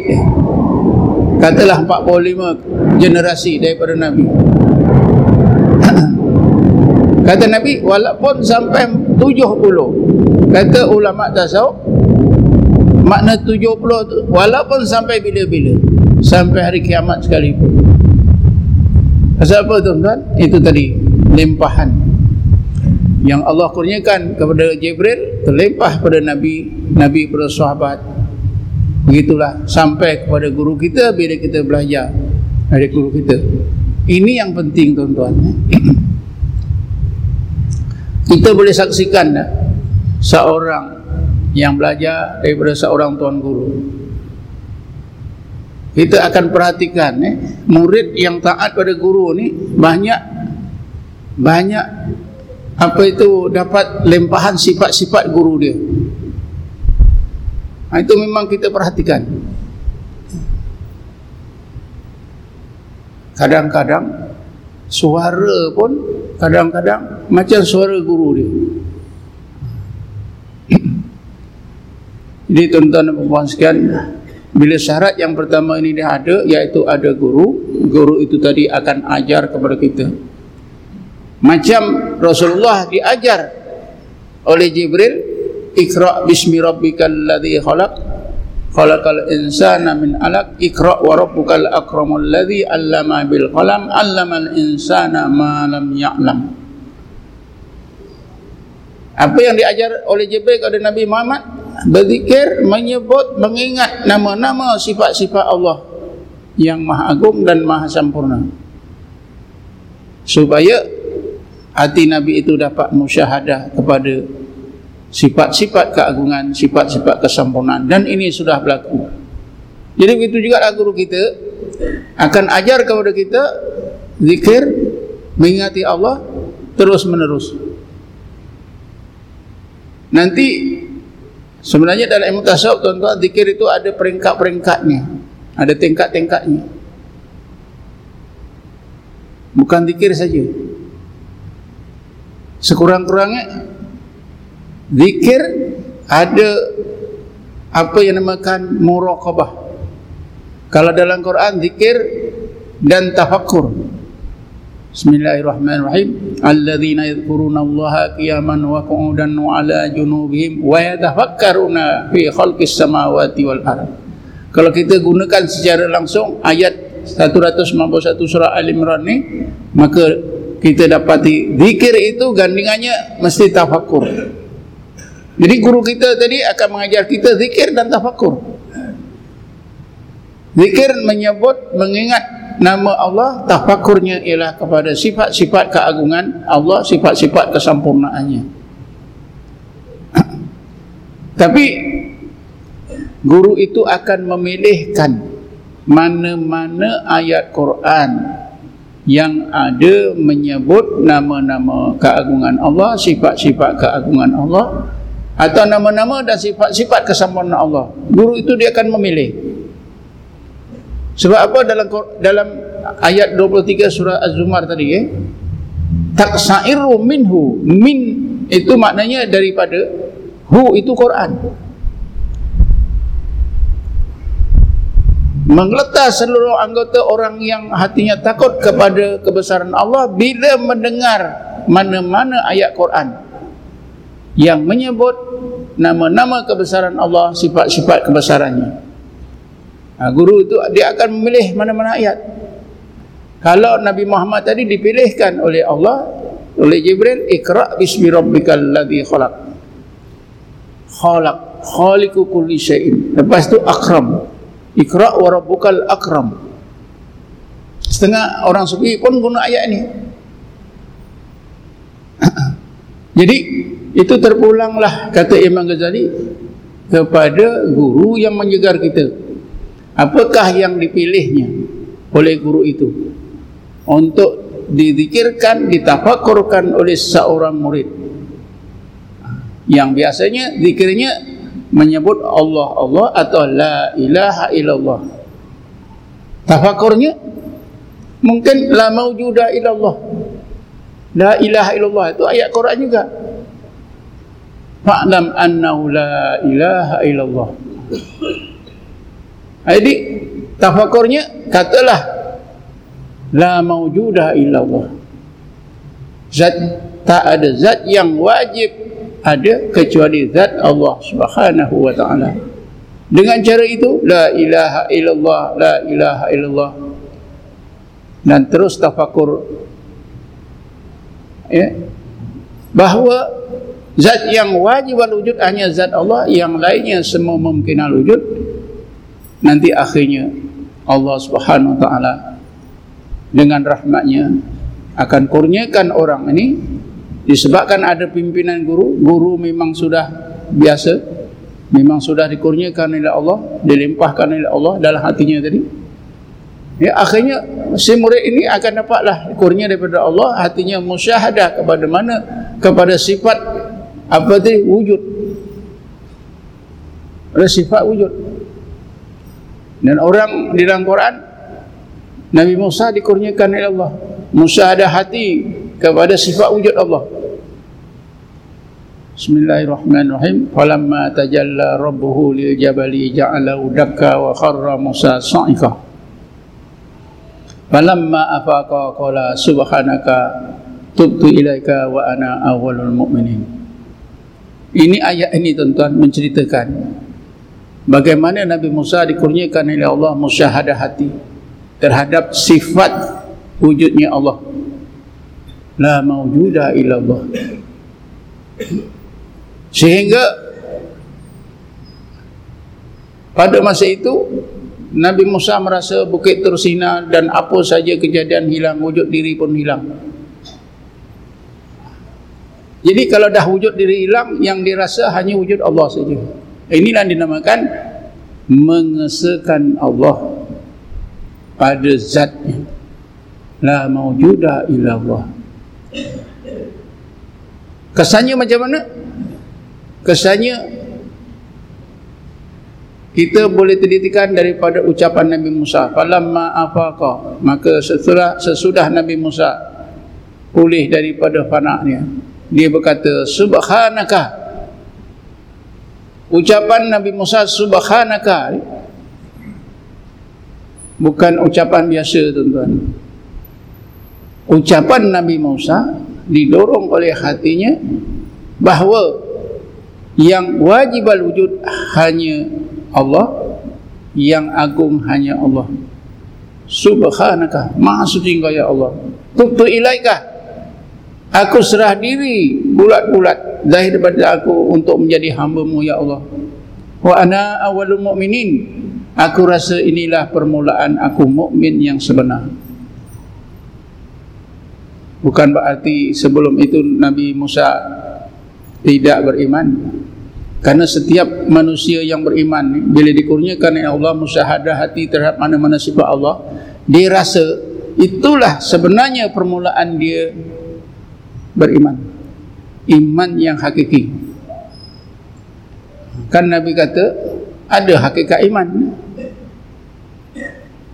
Katalah 45 generasi daripada Nabi. Kata Nabi walaupun sampai 70 kata ulama tasawuf makna 70 tu walaupun sampai bila-bila sampai hari kiamat sekalipun. Pasal apa tuan-tuan? Itu tadi limpahan yang Allah kurniakan kepada Jibril terlimpah pada Nabi Nabi bersahabat begitulah sampai kepada guru kita bila kita belajar dari guru kita. Ini yang penting tuan-tuan kita boleh saksikan seorang yang belajar daripada seorang tuan guru. Kita akan perhatikan eh, murid yang taat pada guru ni banyak banyak apa itu dapat lempahan sifat-sifat guru dia. Ha, itu memang kita perhatikan kadang-kadang suara pun kadang-kadang macam suara guru dia Jadi tuan-tuan dan puan sekalian, bila syarat yang pertama ini dia ada, iaitu ada guru, guru itu tadi akan ajar kepada kita. Macam Rasulullah diajar oleh Jibril, Iqra' bismi rabbikal ladhi khalaq, khalaqal insana min alaq, Iqra' wa rabbukal akramul ladhi allama bil qalam, allamal insana ma lam ya'lam. Apa yang diajar oleh Jibril kepada Nabi Muhammad? berzikir menyebut mengingat nama-nama sifat-sifat Allah yang maha agung dan maha sempurna supaya hati Nabi itu dapat musyahadah kepada sifat-sifat keagungan, sifat-sifat kesempurnaan. Dan ini sudah berlaku. Jadi begitu juga guru kita akan ajar kepada kita zikir mengingati Allah terus menerus nanti sebenarnya dalam ilmu tasawuf tuan-tuan zikir itu ada peringkat-peringkatnya. Ada tingkat-tingkatnya. Bukan zikir saja. Sekurang-kurangnya zikir ada apa yang dinamakan muraqabah. Kalau dalam Quran zikir dan tafakkur. Bismillahirrahmanirrahim. Alladzina yadhkuruna Allaha qiyaman wa qu'udan wa 'ala junubihim wa yatafakkaruna fi khalqis samawati wal ardh kalau kita gunakan secara langsung ayat 191 surah Al-Imran ni maka kita dapati zikir itu gandingannya mesti tafakkur jadi guru kita tadi akan mengajar kita zikir dan tafakkur. Zikir menyebut mengingat nama Allah tafakkurnya ialah kepada sifat-sifat keagungan Allah sifat-sifat kesempurnaannya. Tapi guru itu akan memilihkan mana-mana ayat Quran yang ada menyebut nama-nama keagungan Allah, sifat-sifat keagungan Allah atau nama-nama dan sifat-sifat kesempurnaan Allah. Guru itu dia akan memilih. Sebab apa dalam dalam ayat 23 surah Az-Zumar tadi eh? Taksairu minhu min itu maknanya daripada hu itu Quran. menggeletar seluruh anggota orang yang hatinya takut kepada kebesaran Allah bila mendengar mana-mana ayat Quran yang menyebut nama-nama kebesaran Allah, sifat-sifat kebesarannya. Ha, guru itu dia akan memilih mana-mana ayat. Kalau Nabi Muhammad tadi dipilihkan oleh Allah, oleh Jibril, Iqra' bismi rabbikal ladzi khalaq. Khalaq, khaliqu kulli syai'in. Lepas itu akram. Iqra wa rabbukal akram. Setengah orang sufi pun guna ayat ini. Jadi itu terpulanglah kata Imam Ghazali kepada guru yang menyegar kita. Apakah yang dipilihnya oleh guru itu untuk dizikirkan, ditafakurkan oleh seorang murid. Yang biasanya zikirnya menyebut Allah Allah atau la ilaha illallah tafakurnya mungkin la maujuda illallah la ilaha illallah. Itu ayat Quran juga. Fa'lam annahu la ilaha illallah. Jadi tafakurnya katalah la maujuda illallah. Zat tak ada zat yang wajib ada kecuali zat Allah Subhanahu wa taala. Dengan cara itu la ilaha illallah la ilaha illallah. Dan terus tafakur ya. Bahawa zat yang wajib wujud hanya zat Allah yang lainnya semua mungkin wujud. Nanti akhirnya Allah Subhanahu wa taala dengan rahmatnya akan kurniakan orang ini. Disebabkan ada pimpinan guru guru memang sudah biasa memang sudah dikurniakan oleh Allah dilimpahkan oleh Allah dalam hatinya tadi ya akhirnya si murid ini akan dapatlah kurnia daripada Allah hatinya musyahadah kepada mana? Kepada sifat apa tadi? Wujud. Ada sifat wujud. Dan orang di dalam Quran Nabi Musa dikurniakan oleh Allah. Musyahadah hati kepada sifat wujud Allah. Bismillahirrahmanirrahim. Falamma tajalla rabbuhu lil jabali ja'alahu dakka wa kharra Musa sa'ika. Falamma afaqa qala subhanaka tubtu ilaika wa ana awwalul mu'minin. Ini ayat ini tuan-tuan menceritakan bagaimana Nabi Musa dikurniakan oleh Allah musyahadah hati terhadap sifat wujudnya Allah. La mawjuda illa Allah sehingga pada masa itu Nabi Musa merasa bukit tersina dan apa saja kejadian hilang wujud diri pun hilang. Jadi kalau dah wujud diri hilang yang dirasa hanya wujud Allah saja. Inilah yang dinamakan mengesahkan Allah pada zatnya. La maujuda illa Allah. Kesannya macam mana? Kesannya kita boleh telitikan daripada ucapan Nabi Musa. Falamma afaqa. Maka setelah sesudah Nabi Musa pulih daripada fanaknya dia berkata subhanaka. Ucapan Nabi Musa subhanaka. Bukan ucapan biasa tuan-tuan. Ucapan Nabi Musa didorong oleh hatinya bahawa yang wajib wujud hanya Allah yang agung hanya Allah. Subhanaka maha suci engkau ya Allah. Tubtu ilaika aku serah diri bulat-bulat. Zahir daripada aku untuk menjadi hamba-Mu ya Allah. Wa ana awalul mu'minin. Aku rasa inilah permulaan aku mukmin yang sebenar. Bukan berarti sebelum itu Nabi Musa tidak beriman karena setiap manusia yang beriman bila dikurniakan oleh Allah musyahadah hati terhadap mana-mana sifat Allah dia rasa itulah sebenarnya permulaan dia beriman. Iman yang hakiki. Kan Nabi kata ada hakikat iman.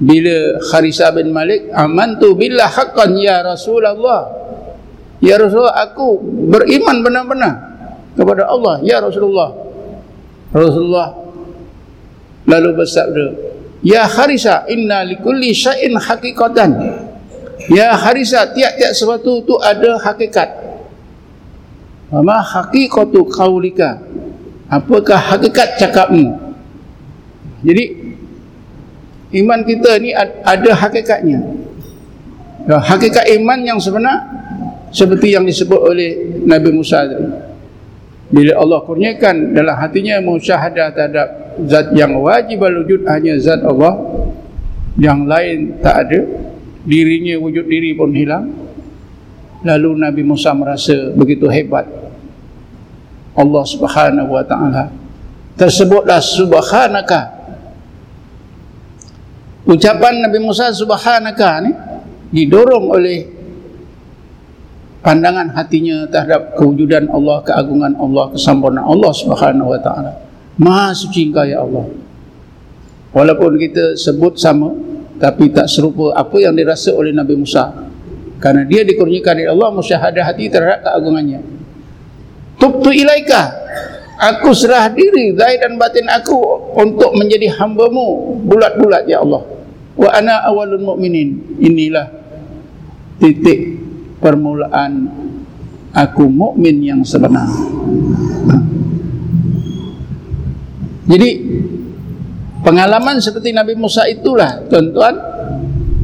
Bila Kharisa bin Malik amantu billah haqqan ya Rasulullah. Ya Rasulullah aku beriman benar-benar kepada Allah ya Rasulullah. Rasulullah lalu bersabda ya Kharisa inna likulli syai'in haqiqatan. Ya Kharisa tiap-tiap sesuatu itu ada hakikat. Ma haqiqatu qaulika? Apakah hakikat cakapmu? Jadi iman kita ni ada hakikatnya. Ya, hakikat iman yang sebenar seperti yang disebut oleh Nabi Musa tadi bila Allah kurniakan dalam hatinya musyahadah terhadap zat yang wajib wujud hanya zat Allah yang lain tak ada. Dirinya wujud diri pun hilang. Lalu Nabi Musa merasa begitu hebat. Allah subhanahu wa ta'ala tersebutlah subhanaka. Ucapan Nabi Musa subhanaka ni didorong oleh pandangan hatinya terhadap kewujudan Allah, keagungan Allah, kesempurnaan Allah Subhanahu wa taala. Maha suci Engkau ya Allah. Walaupun kita sebut sama tapi tak serupa apa yang dirasa oleh Nabi Musa. Karena dia dikurniakan oleh Allah musyahadah hati terhadap keagungannya. Tubtu ilaika Aku serah diri zahir dan batin aku untuk menjadi hamba-Mu bulat-bulat ya Allah wa ana awalul mu'minin inilah titik permulaan aku mukmin yang sebenar. Jadi pengalaman seperti Nabi Musa itulah tuan-tuan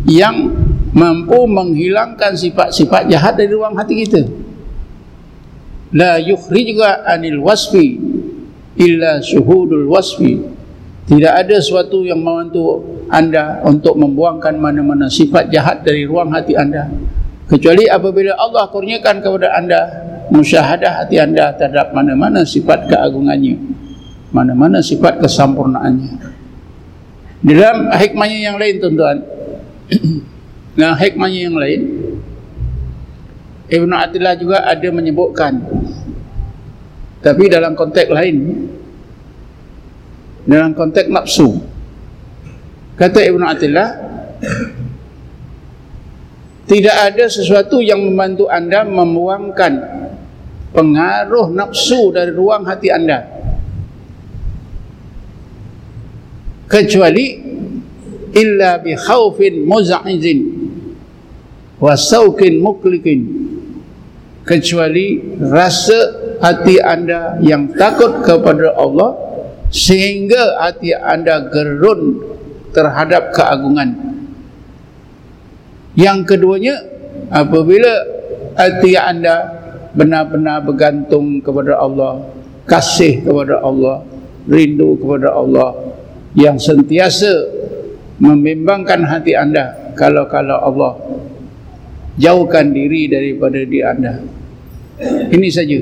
yang mampu menghilangkan sifat-sifat jahat dari ruang hati kita. La yukhrijka anil wasfi illa syuhudul wasfi. Tidak ada sesuatu yang membantu anda untuk membuangkan mana-mana sifat jahat dari ruang hati anda. Kecuali apabila Allah kurniakan kepada anda musyahadah hati anda terhadap mana-mana sifat keagungannya. Mana-mana sifat kesempurnaannya. Dalam hikmahnya yang lain tuan-tuan. Nah hikmahnya yang lain. Ibn Atillah juga ada menyebutkan. Tapi dalam konteks lain dalam konteks nafsu kata Ibn Atillah tidak ada sesuatu yang membantu anda membuangkan pengaruh nafsu dari ruang hati anda. Kecuali illa bi khawfin muza'izin wa sawkin muklikin kecuali rasa hati anda yang takut kepada Allah sehingga hati anda gerun terhadap keagungan yang keduanya apabila hati anda benar-benar bergantung kepada Allah kasih kepada Allah rindu kepada Allah yang sentiasa membimbangkan hati anda kalau-kalau Allah jauhkan diri daripada di anda. Ini saja.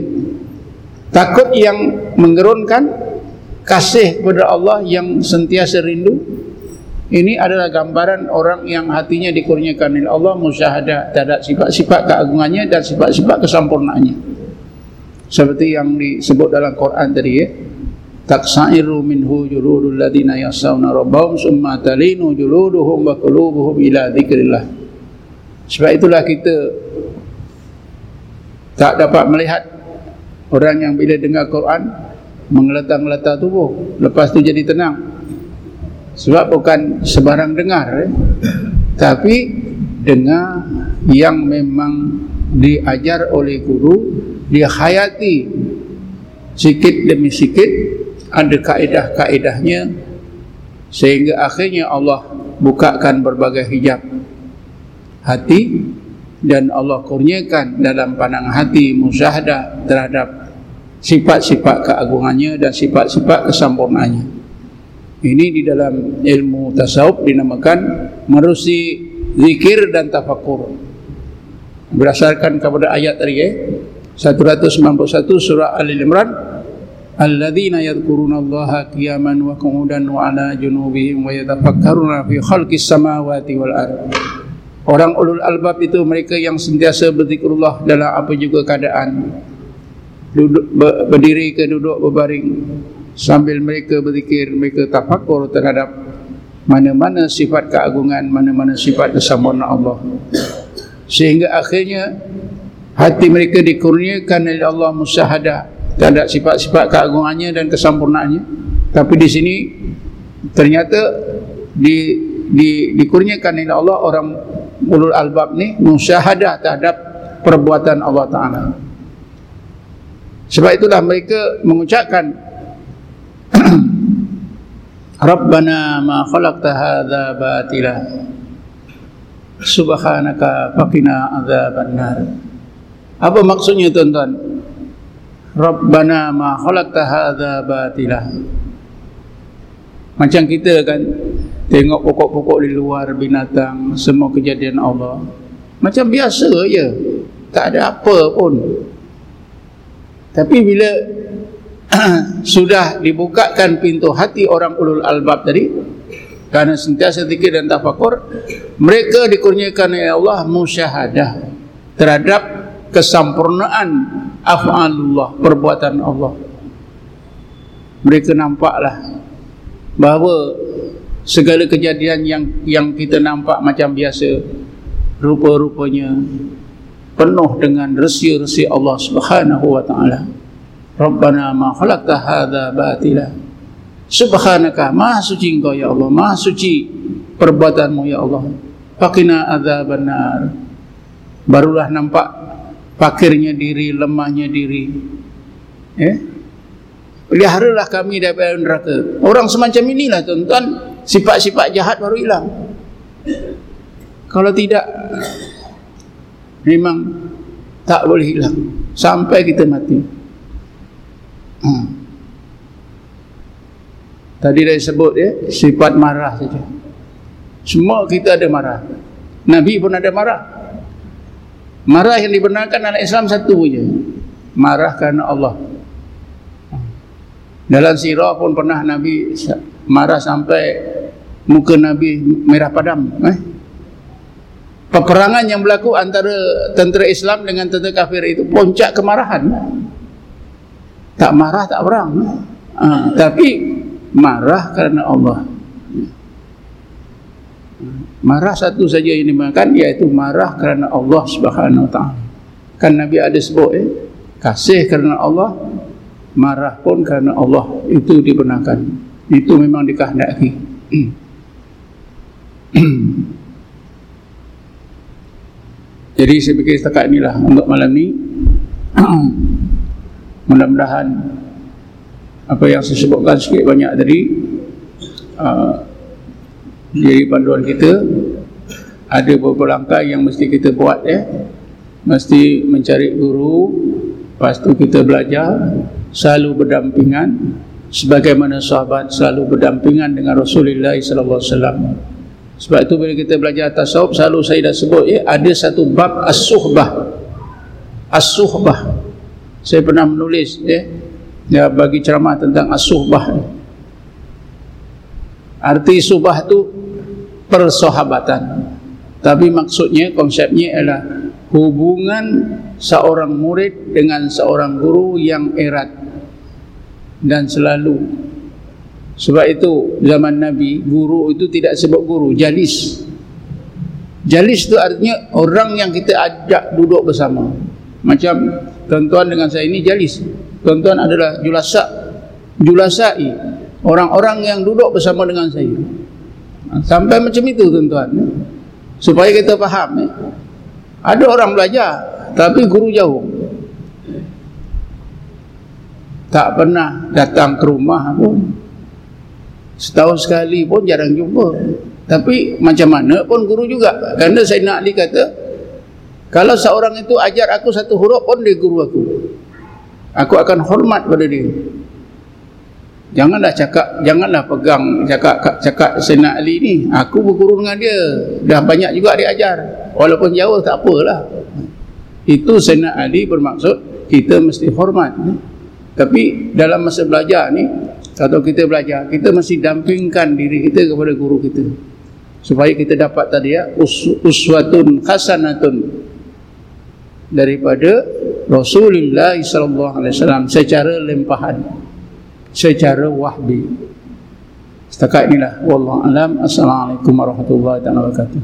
Takut yang menggerunkan kasih kepada Allah yang sentiasa rindu ini adalah gambaran orang yang hatinya dikurniakan oleh Allah musyahadah terhadap sifat-sifat keagungannya dan sifat-sifat kesempurnaannya. Seperti yang disebut dalam Quran tadi ya. Taksairu minhu juludul ladina yasawna rabbahum summa talinu juluduhum wa qulubuhum ila dzikrillah. Sebab itulah kita tak dapat melihat orang yang bila dengar Quran menggeletar-geletar tubuh. Lepas tu jadi tenang sebab bukan sebarang dengar eh? tapi dengar yang memang diajar oleh guru dia hayati sikit demi sikit ada kaedah-kaedahnya sehingga akhirnya Allah bukakan berbagai hijab hati dan Allah kurniakan dalam pandangan hati musyahadah terhadap sifat-sifat keagungannya dan sifat-sifat kesempurnaannya ini di dalam ilmu tasawuf dinamakan merusi zikir dan tafakur. Berdasarkan kepada ayat tadi eh 191 surah Al-Imran alladzina yadhkuruna allaha qiyaman wa qu'udan wa ala junubihim wa yatafakkaruna fi khalqis samawati wal ard. Orang ulul albab itu mereka yang sentiasa berzikrullah dalam apa juga keadaan. Duduk berdiri ke duduk berbaring sambil mereka berzikir mereka tafakkur terhadap mana-mana sifat keagungan mana-mana sifat kesempurnaan Allah. Sehingga akhirnya hati mereka dikurniakan oleh Allah musyahadah terhadap sifat-sifat keagungannya dan kesempurnaannya. Tapi di sini ternyata di di dikurniakan oleh Allah orang ulul albab ni musyahadah terhadap perbuatan Allah taala. Sebab itulah mereka mengucapkan Rabbana ma khalaqta hadza batila Subhanaka faqina adzabannar Apa maksudnya tuan-tuan? Rabbana ma khalaqta hadza batila. Macam kita kan tengok pokok-pokok di luar binatang, semua kejadian Allah. Macam biasa je. Tak ada apa pun. Tapi bila sudah dibukakan pintu hati orang ulul albab tadi kerana sentiasa zikir dan tafakur mereka dikurniakan oleh Allah musyahadah terhadap kesempurnaan af'alullah perbuatan Allah. Mereka nampaklah bahawa segala kejadian yang yang kita nampak macam biasa rupa-rupanya penuh dengan resi-resi Allah Subhanahu wa taala Rabbana ma khalaqta hadza batila Subhanaka maha suci engkau ya Allah maha suci perbuatanmu ya Allah faqina adzabannar barulah nampak fakirnya diri, lemahnya diri. Eh? Peliharalah kami daripada neraka. Orang semacam inilah tuan-tuan, sifat-sifat jahat baru hilang. Kalau tidak, memang tak boleh hilang. Sampai kita mati. Hmm. Tadi dah sebut ya, sifat marah saja. Semua kita ada marah. Nabi pun ada marah. Marah yang dibenarkan dalam Islam satu saja. Marah kerana Allah. Dalam sirah pun pernah Nabi marah sampai muka Nabi merah padam. Eh? Peperangan yang berlaku antara tentera Islam dengan tentera kafir itu puncak kemarahan. Tak marah tak perang. Ha, tapi marah kerana Allah. Marah satu saja yang dimakan iaitu marah kerana Allah Subhanahu Wa Taala. Kan Nabi ada sebut eh, kasih kerana Allah, marah pun kerana Allah itu dibenarkan. Itu memang dikehendaki. Jadi saya fikir setakat inilah untuk malam ni. Mudah-mudahan apa yang saya sebutkan sikit banyak tadi uh, jadi panduan kita ada beberapa langkah yang mesti kita buat ya. Mesti mencari guru lepas tu kita belajar selalu berdampingan sebagaimana sahabat selalu berdampingan dengan Rasulullah sallallahu alaihi wasallam. Sebab itu bila kita belajar tasawuf selalu saya dah sebut ya ada satu bab as-suhbah. As-suhbah saya pernah menulis ya, ya bagi ceramah tentang as-suhbah arti subah itu persahabatan. Tapi maksudnya konsepnya adalah hubungan seorang murid dengan seorang guru yang erat dan selalu. Sebab itu zaman Nabi guru itu tidak sebut guru jalis. Jalis itu artinya orang yang kita ajak duduk bersama. Macam tuan-tuan dengan saya ini jalis. Tuan-tuan adalah julasa julasai orang-orang yang duduk bersama dengan saya. Sampai macam itu tuan-tuan. Supaya kita faham ada orang belajar tapi guru jauh. Tak pernah datang ke rumah pun. Setahun sekali pun jarang jumpa. Tapi macam mana pun guru juga. Kerana saya nak Ali kata kalau seorang itu ajar aku satu huruf pun dia guru aku. Aku akan hormat pada dia. Janganlah cakap janganlah pegang cakap cakap Sayyidina Ali ni. Aku berguru dengan dia. Dah banyak juga dia ajar. Walaupun jauh tak apalah. Itu Sayyidina Ali bermaksud kita mesti hormat. Tapi dalam masa belajar ni atau kita belajar kita mesti dampingkan diri kita kepada guru kita. Supaya kita dapat tadi ya us uswatun hasanatun daripada Rasulullah sallallahu alaihi wasallam secara lempahan secara wahbi. Setakat inilah wallahu alam. Assalamualaikum warahmatullahi wabarakatuh